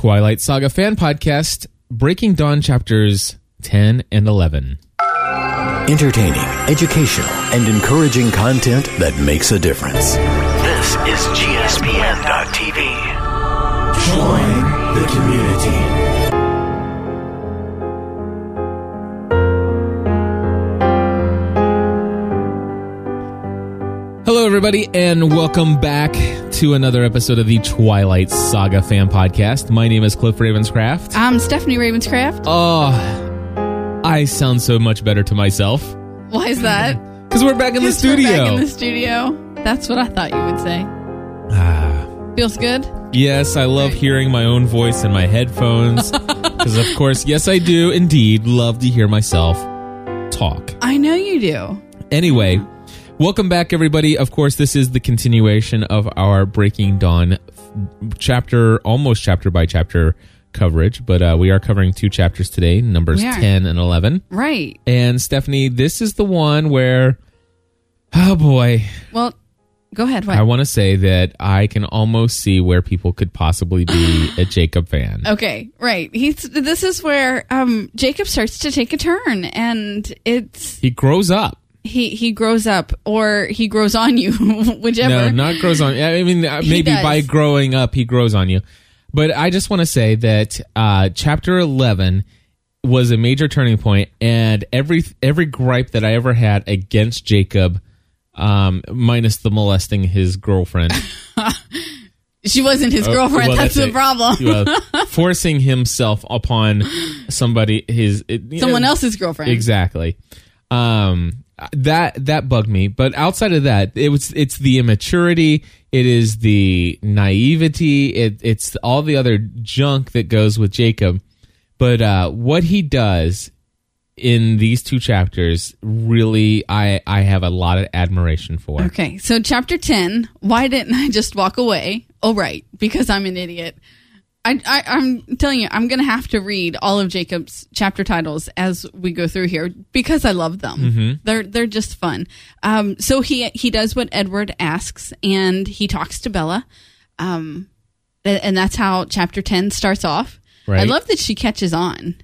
Twilight Saga fan podcast, Breaking Dawn chapters 10 and 11. Entertaining, educational, and encouraging content that makes a difference. This is GSPN.TV. Join the community. Everybody, and welcome back to another episode of the Twilight Saga fan podcast. My name is Cliff Ravenscraft. I'm Stephanie Ravenscraft. Oh, I sound so much better to myself Why is that? because we're back in the studio. Back in the studio. That's what I thought you would say. Ah, Feels good. yes, I love hearing my own voice in my headphones because, of course, yes, I do indeed love to hear myself talk. I know you do. Anyway, welcome back, everybody. Of course, this is the continuation of our Breaking Dawn chapter, almost chapter by chapter coverage, but uh, we are covering two chapters today, numbers We 10 and 11. Right. And Stephanie, this is the one where, oh boy, Well, go ahead. What? I want to say that I can almost see where people could possibly be a Jacob fan. okay. Right. He's. This is where um Jacob starts to take a turn, and it's He grows up. He he grows up, or he grows on you, whichever. No, not grows on. I mean, maybe by growing up, he grows on you. But I just want to say that uh, chapter eleven was a major turning point, and every every gripe that I ever had against Jacob, um, minus the molesting his girlfriend, she wasn't his Oh, girlfriend. well, that's, the problem. Well, forcing himself upon somebody his it- Someone know, else's girlfriend. Exactly. Um, that that bugged me. But outside of that, it was it's the immaturity. It is the naivety. It, it's all the other junk that goes with Jacob. But uh, what he does in these two chapters, really, I I have a lot of admiration for. Okay, so chapter 10, why didn't I just walk away? Oh, right, because I'm an idiot. I, I, I'm telling you, I'm going to have to read all of Jacob's chapter titles as we go through here because I love them. They're they're just fun. Um, so he he does what Edward asks, and he talks to Bella, um, and that's how chapter 10 starts off. I love that she catches on.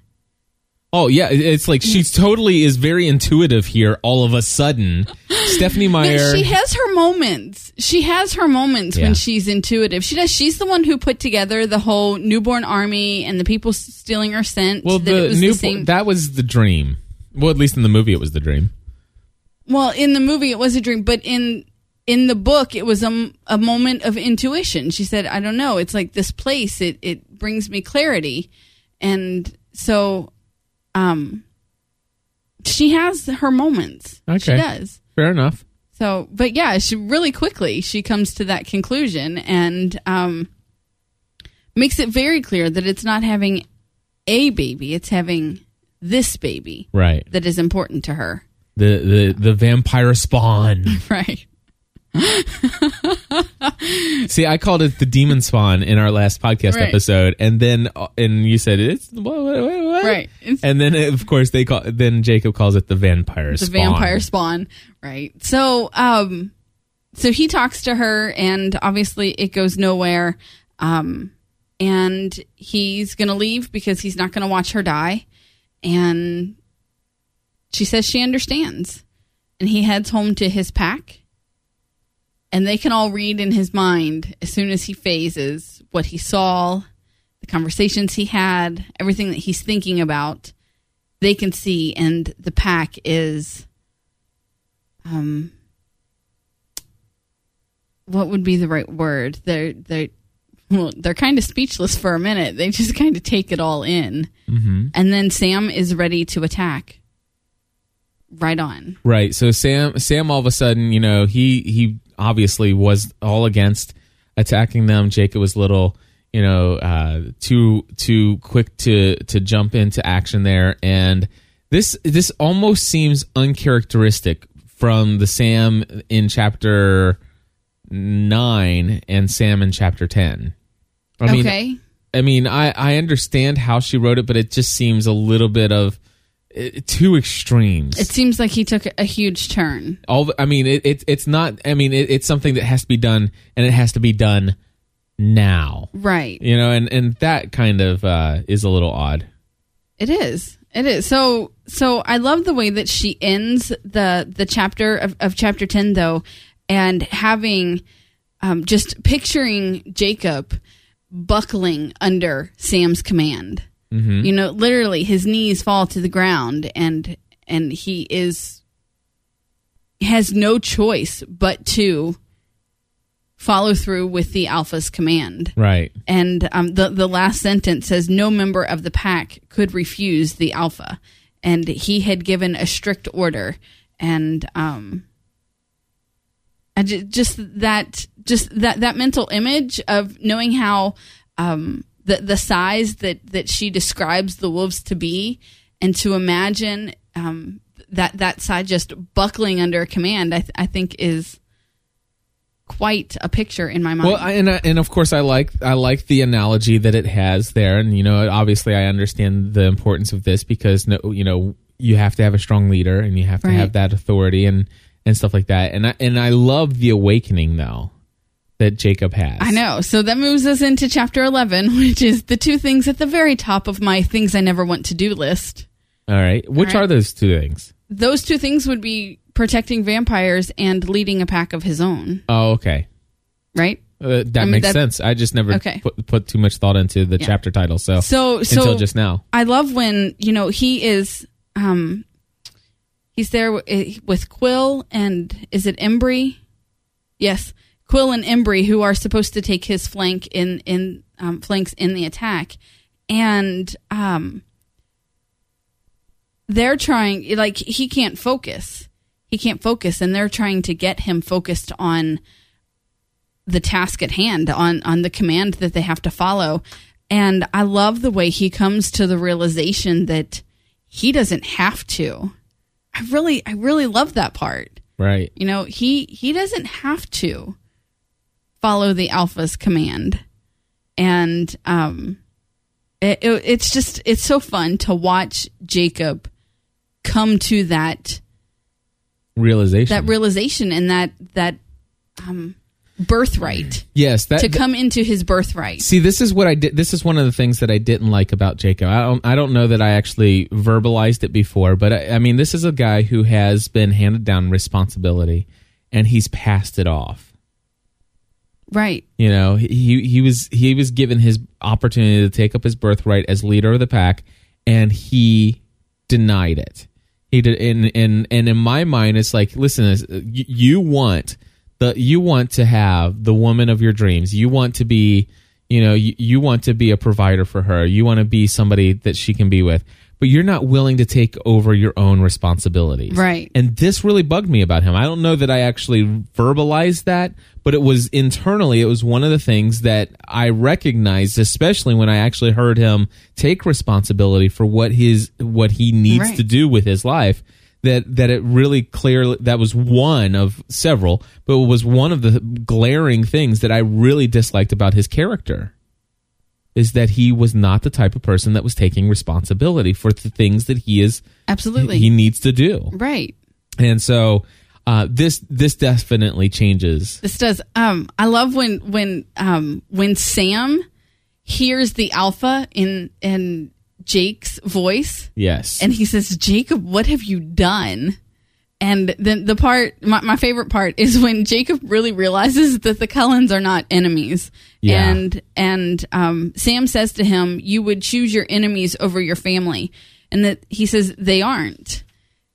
Oh yeah, it's like she's totally is very intuitive here. All of a sudden, Stephenie Meyer. She has her moments. She has her moments Yeah. when she's intuitive. She does. She's the one who put together the whole newborn army and the people stealing her scent. well, that the was new the same. that was the dream. Well, at least in the movie, it was the dream. well, in the movie, it was a dream, but in in the book, it was a, a moment of intuition. She said, "I don't know. It's like this place. It it brings me clarity," and so, um, she has her moments. She Okay. does. Fair enough. So, but yeah, she really quickly she comes to that conclusion and um, makes it very clear that it's not having a baby; it's having this baby Right. that is important to her. The the the vampire spawn. Right. See, I called it the demon spawn in our last podcast Right. episode, and then uh, and you said it's what, what, what, what? Right. It's- And then of course they call then Jacob calls it the vampire The spawn. vampire spawn. Right. So, um, so he talks to her, and obviously it goes nowhere. Um, and he's gonna leave because he's not gonna watch her die. And she says she understands. And he heads home to his pack. And they can all read in his mind as soon as he phases what he saw, the conversations he had, everything that he's thinking about. They can see, and the pack is, um, what would be the right word? They're they're well, they're kind of speechless for a minute. They just kind of take it all in, mm-hmm. and then Sam is ready to attack. Right on. Right. So Sam Sam all of a sudden, you know, he he obviously was all against attacking them. Jacob was little, you know, uh, too too quick to to jump into action there, and this this almost seems uncharacteristic from the Sam in chapter nine and Sam in chapter ten. I mean, okay. I mean, I I understand how she wrote it, but it just seems a little bit of two extremes. It seems like he took a huge turn. all I mean it, it it's not I mean it, it's something that has to be done and it has to be done now. Right. You know, and and that kind of uh, is a little odd. It is. It is. So so I love the way that she ends the the chapter of, of chapter ten though, and having um, just picturing Jacob buckling under Sam's command. You know, literally his knees fall to the ground and and he is has no choice but to follow through with the alpha's command. Right. And um, the the last sentence says no member of the pack could refuse the alpha, and he had given a strict order, and um, I ju- just that just that that mental image of knowing how um the the size that that she describes the wolves to be, and to imagine um that that side just buckling under a command, I th- I think is quite a picture in my mind. Well, I, and I, and of course, I like I like the analogy that it has there, and you know, obviously, I understand the importance of this because no, you know, you have to have a strong leader, and you have to Right. have that authority and and stuff like that. And I and I love the awakening though that Jacob has. I know. So that moves us into chapter 11, which is the two things at the very top of my things I never want to do list. All right, which All right. are those two things? Those two things would be protecting vampires and leading a pack of his own, Oh, okay. right? Uh, that mean, makes sense. I just never Okay. put, put too much thought into the Yeah. chapter title, so, So, so until just now. I love when, you know, he is, um, he's there w- with Quill and is it Embry? Yes. Quill and Embry, who are supposed to take his flank in, in, um, flanks in the attack. And, um, they're trying, like, he can't focus. He can't focus, and they're trying to get him focused on the task at hand, on, on the command that they have to follow. And I love the way he comes to the realization that he doesn't have to. I really, I really love that part. Right. You know, he he doesn't have to follow the alpha's command, and um, it, it, it's just it's so fun to watch Jacob come to that Realization. that realization and that that um birthright yes. That, to come into his birthright. See, this is what I did. This is one of the things that I didn't like about Jacob. I don't. I don't know that I actually verbalized it before, but I, I mean, this is a guy who has been handed down responsibility, and he's passed it off. Right. You know, he he was he was given his opportunity to take up his birthright as leader of the pack, and he denied it. He did, and and and in my mind, it's like, listen, uh, you, you want the you want to have the woman of your dreams. You want to be, you know, you, you want to be a provider for her. You want to be somebody that she can be with, but you're not willing to take over your own responsibilities. Right. And this really bugged me about him. I don't know that I actually verbalized that, but it was internally, it was one of the things that I recognized, especially when I actually heard him take responsibility for what his what he needs Right. to do with his life. That that it really clearly that was one of several, but it was one of the glaring things that I really disliked about his character is that he was not the type of person that was taking responsibility for the things that he is Absolutely. he needs to do. right. And so uh, this this definitely changes. This does. Um, I love when when um when Sam hears the alpha in in Jake's voice, Yes. and he says, "Jacob, what have you done?" And then the part, my, my favorite part, is when Jacob really realizes that the Cullens are not enemies. Yeah. And and um, Sam says to him, "You would choose your enemies over your family," and that he says they aren't.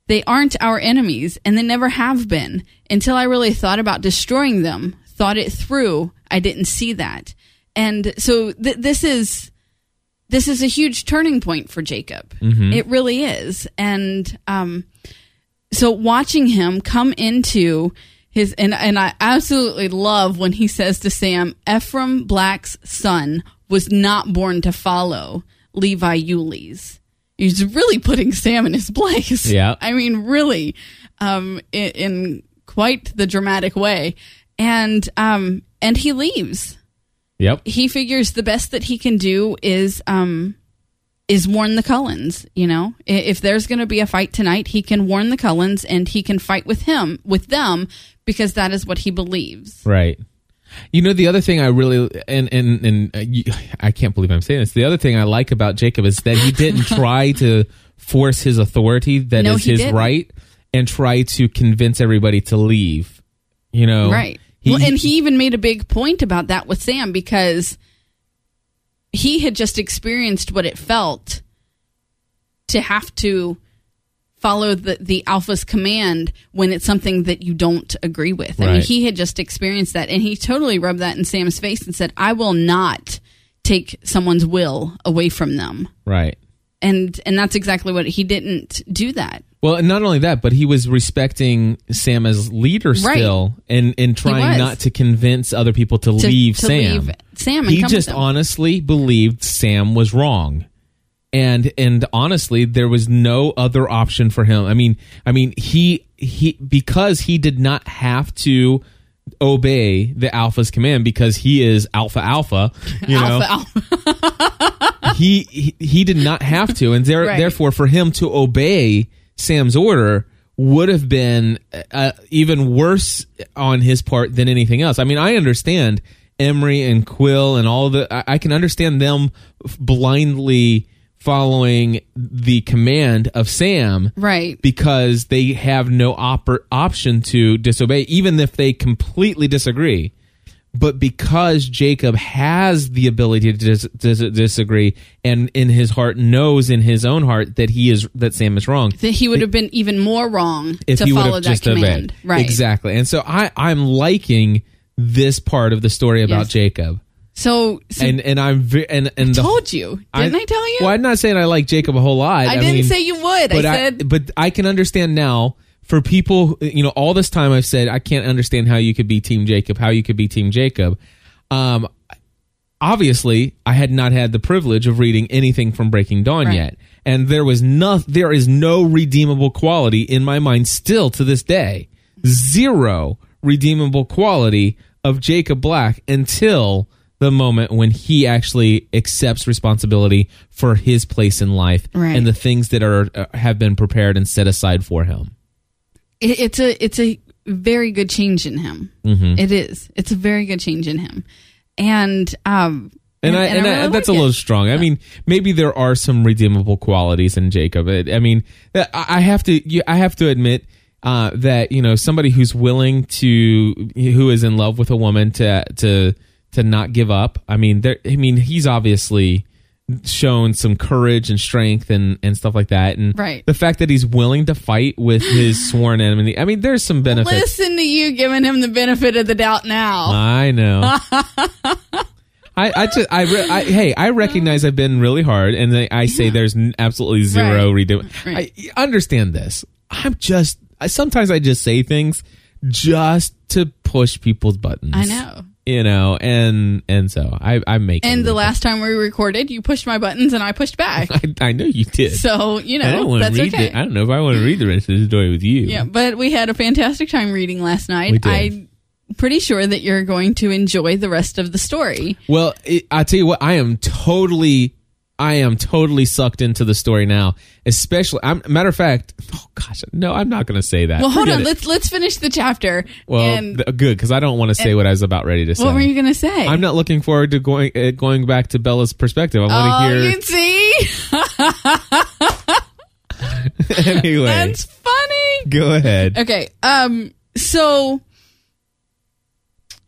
They aren't our enemies, and they never have been. Until I really thought about destroying them, thought it through, I didn't see that. And so th- this is this is a huge turning point for Jacob. It really is. And um, so watching him come into his and and I absolutely love when he says to Sam, Ephraim Black's son was not born to follow Levi Uley's. He's really putting Sam in his place. Yeah. I mean, really, um, in, in quite the dramatic way. And um, and he leaves yep. he figures the best that he can do is um is warn the Cullens, you know. If there's going to be a fight tonight, he can warn the Cullens and he can fight with him with them because that is what he believes. Right. You know, the other thing I really and and and uh, you, I can't believe I'm saying this. The other thing I like about Jacob is that he didn't try to force his authority that is No, he his didn't. right and try to convince everybody to leave. You know, Right. well, and he even made a big point about that with Sam because he had just experienced what it felt to have to follow the, the alpha's command when it's something that you don't agree with. I mean, he had just experienced that and he totally rubbed that in Sam's face and said, I will not take someone's will away from them. right. And and that's exactly what he didn't do that. Well, and not only that, but he was respecting Sam as leader Right. still, and and trying not to convince other people to, To- leave to Sam. leave Sam and he just honestly believed Sam was wrong, and and honestly, there was no other option for him. I mean, I mean, he he because he did not have to obey the alpha's command because he is alpha alpha you know Alpha, alpha. he, he he did not have to, and there, Right. therefore, for him to obey Sam's order would have been uh, even worse on his part than anything else. I mean, I understand Embry and Quill and all the. I, I can understand them blindly following the command of Sam, Right. Because they have no oper- option to disobey, even if they completely disagree but because Jacob has the ability to dis- dis- disagree and in his heart knows in his own heart that he is that Sam is wrong that he would have been even more wrong if to he would have that just command. obeyed Right. exactly and so I I'm liking this part of the story about Yes. Jacob So, so and and I'm ve- and and the, told you. Didn't I, tell you? well I'm not saying I like Jacob a whole lot I, didn't mean, say you would. I but said but I can understand now for people, you know, all this time I've said I can't understand how you could be Team Jacob, how you could be Team Jacob. Um, obviously, I had not had the privilege of reading anything from Breaking Dawn Right. yet, and there was no, there is no redeemable quality in my mind still to this day. Zero redeemable quality of Jacob Black until the moment when he actually accepts responsibility for his place in life Right. and the things that are uh, have been prepared and set aside for him. it, it's a it's a very good change in him. Mm-hmm. It is. It's a very good change in him, and um, And, I, and I, really that's like a it. little strong. I mean, maybe there are some redeemable qualities in Jacob. I I mean, I I have to, I have to admit uh, that you know somebody who's willing to, who is in love with a woman to to to not give up. I mean, there. I mean, he's obviously shown some courage and strength and and stuff like that. And Right. the fact that he's willing to fight with his sworn enemy. I mean, there's some benefits. Listen to you giving him the benefit of the doubt now. I know. I, I just I, re- I hey I recognize I've been really hard and I, I say there's absolutely zero Right. redo. Right. I understand this. I'm just I, sometimes I just say things just to push people's buttons. I know. You know, and and so I I make And the last time we recorded, you pushed my buttons and I pushed back. I, I know you did. So you I don't know that's read okay. the, I don't know if I want to read the rest of the story with you. Yeah, but we had a fantastic time reading last night. We did. I'm pretty sure that you're going to enjoy the rest of the story. Well, it, I tell you what, I am totally, I am totally sucked into the story now. Especially, I'm, matter of fact, oh gosh, no, I'm not going to say that. Well, hold Forget on. it. Let's let's finish the chapter. well, and th- good because I don't want to say what I was about ready to say. what were you going to say? I'm not looking forward to going uh, going back to Bella's perspective. I want Oh, to hear you see, anyway. that's funny. go ahead. Okay. Um. So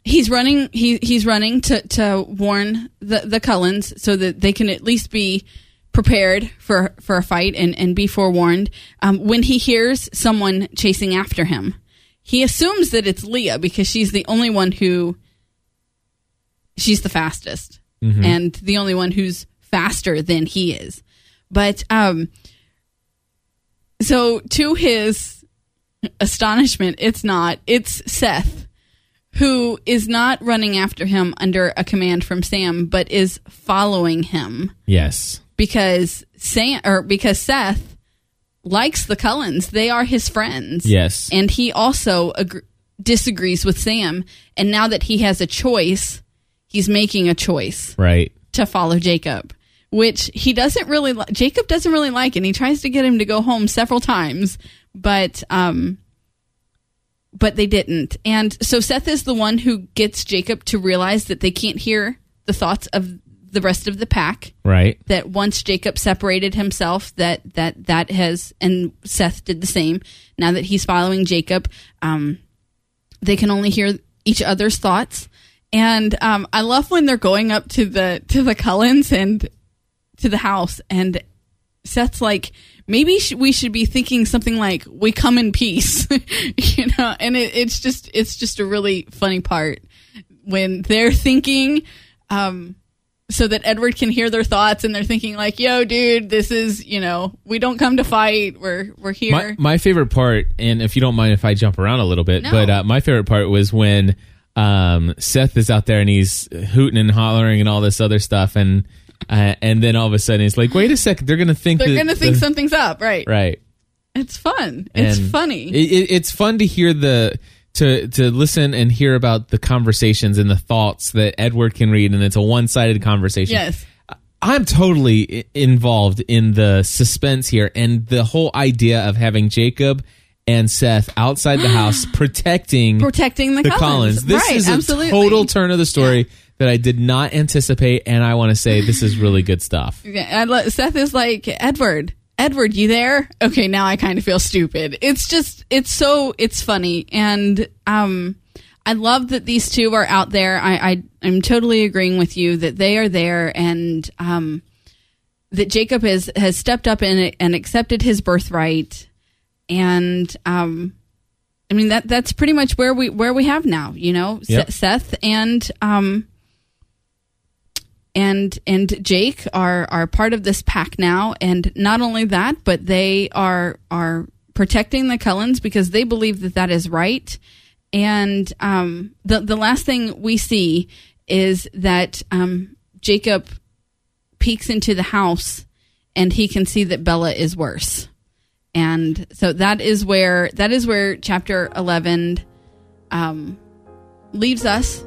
he's running. He he's running to to warn the the Cullens so that they can at least be prepared for for a fight and and be forewarned. Um. When he hears someone chasing after him, he assumes that it's Leah because she's the only one who. She's the fastest and the only one who's faster than he is. But um. So to his astonishment, it's not. It's Seth, who is not running after him under a command from Sam, but is following him Yes. because Sam or because Seth likes the Cullens. They are his friends. Yes. and he also agr disagrees with Sam. And now that he has a choice, he's making a choice Right. to follow Jacob, which he doesn't really li- Jacob doesn't really like, and he tries to get him to go home several times, but um, but they didn't. And so Seth is the one who gets Jacob to realize that they can't hear the thoughts of the rest of the pack. Right. That once Jacob separated himself, that that that has, and Seth did the same. Now that he's following Jacob, um, they can only hear each other's thoughts. And um, I love when they're going up to the to the Cullens and to the house, and Seth's like, maybe sh- we should be thinking something like, "We come in peace," you know. And it, it's just it's just a really funny part when they're thinking, um, so that Edward can hear their thoughts, and they're thinking like, "Yo, dude, this is you know, we don't come to fight. We're we're here." My, my favorite part, and if you don't mind if I jump around a little bit, No. but uh, my favorite part was when um, Seth is out there and he's hooting and hollering and all this other stuff, and uh, and then all of a sudden it's like, "Wait a second, they're gonna think they're that gonna think the- something's up, right? right." It's fun. It's And funny. It, it, it's fun to hear the to to listen and hear about the conversations and the thoughts that Edward can read, and it's a one sided conversation. yes. I'm totally involved in the suspense here and the whole idea of having Jacob and Seth outside the house protecting Protecting the, the Cullens. Collins. This right, is a absolutely. total turn of the story that I did not anticipate, and I want to say this is really good stuff. Seth is like Edward. Edward, you there? Okay, now I kind of feel stupid. It's just, it's so, it's funny, and um, I love that these two are out there. I, I, I'm totally agreeing with you that they are there, and um, that Jacob has has stepped up and and accepted his birthright, and um, I mean that that's pretty much where we where we have now. You know, Yep. Seth and um and and Jake are are part of this pack now, and not only that, but they are are protecting the Cullens because they believe that that is right. And um, the the last thing we see is that um, Jacob peeks into the house, and he can see that Bella is worse. And so that is where that is where chapter eleven um, leaves us.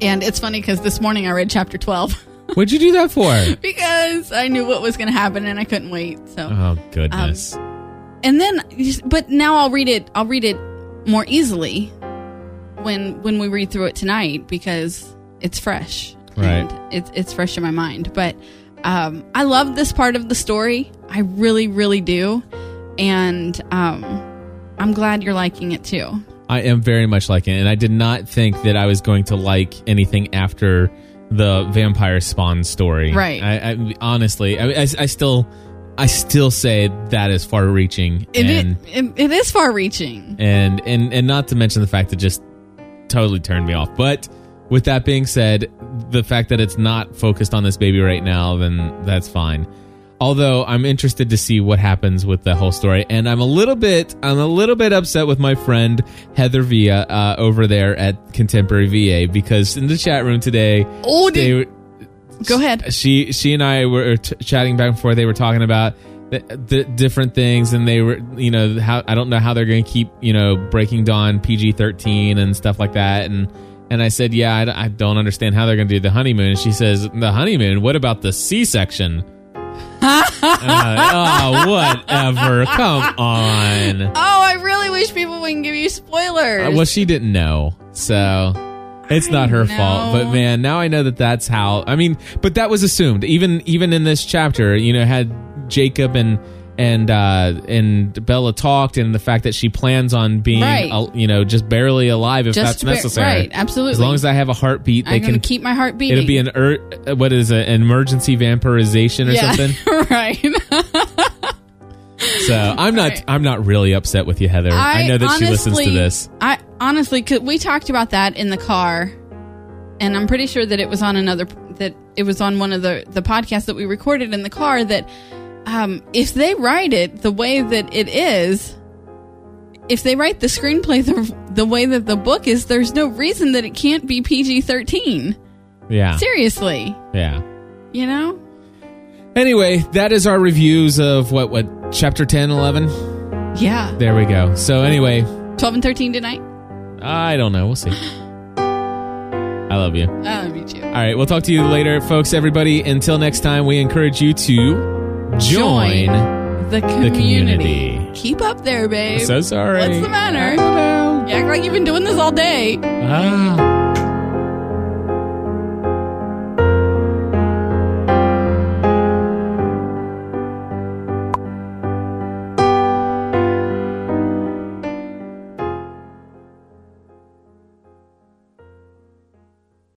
And it's funny because this morning I read chapter 12 What'd you do that for? because I knew what was going to happen and I couldn't wait. So, Oh goodness. and then, but now I'll read it. I'll read it more easily when when we read through it tonight because it's fresh. Right. And it's it's fresh in my mind. But um, I love this part of the story. I really, really do, and um, I'm glad you're liking it too. I am very much liking it, and I did not think that I was going to like anything after the vampire spawn story. Right. I, I honestly, I, I, I still, I still say that is far-reaching, It, and it, it is far reaching. and and and not to mention the fact that just totally turned me off. But with that being said, the fact that it's not focused on this baby right now, then that's fine. Although I'm interested to see what happens with the whole story, and I'm a little bit, I'm a little bit upset with my friend Heather Via uh, over there at Contemporary VA because in the chat room today, Oh, they, did, go ahead. she she and I were t- chatting back and forth. They were talking about the, different things, and they were you know how I don't know how they're going to keep you know Breaking Dawn PG thirteen and stuff like that. And and I said, yeah, I, d- I don't understand how they're going to do the honeymoon. And she says, the honeymoon. What about the C section? oh, whatever. Come on. Oh, I really wish people wouldn't give you spoilers. Uh, well, she didn't know, so it's not her fault. But man, now I know that that's how. I mean, but that was assumed. Even even in this chapter, you know, had Jacob and and uh and Bella talked, and the fact that she plans on being, Right. uh, you know, just barely alive if Just that's ba- necessary. right, absolutely. As long as I have a heartbeat, they I'm can keep my heart beating. It'll be an er, what is it, an emergency vampirization or yeah, something. right. So I'm not Right. I'm not really upset with you, Heather. I, know that she listens to this. I honestly, cause we talked about that in the car, and I'm pretty sure that it was on another that it was on one of the the podcasts that we recorded in the car. That um, if they write it the way that it is, if they write the screenplay the the way that the book is, there's no reason that it can't be PG-13. Yeah, Seriously, yeah. you know. Anyway, that is our reviews of what what chapter 10, 11? Yeah, There we go. So anyway, 12 and 13 tonight. I don't know. We'll see. I love you. I love you too. All right, we'll talk to you later, folks. Everybody, until next time, we encourage you to join. The community. community. Keep up there, babe. So sorry. What's the matter? I don't know. You act like you've been doing this all day. Ah.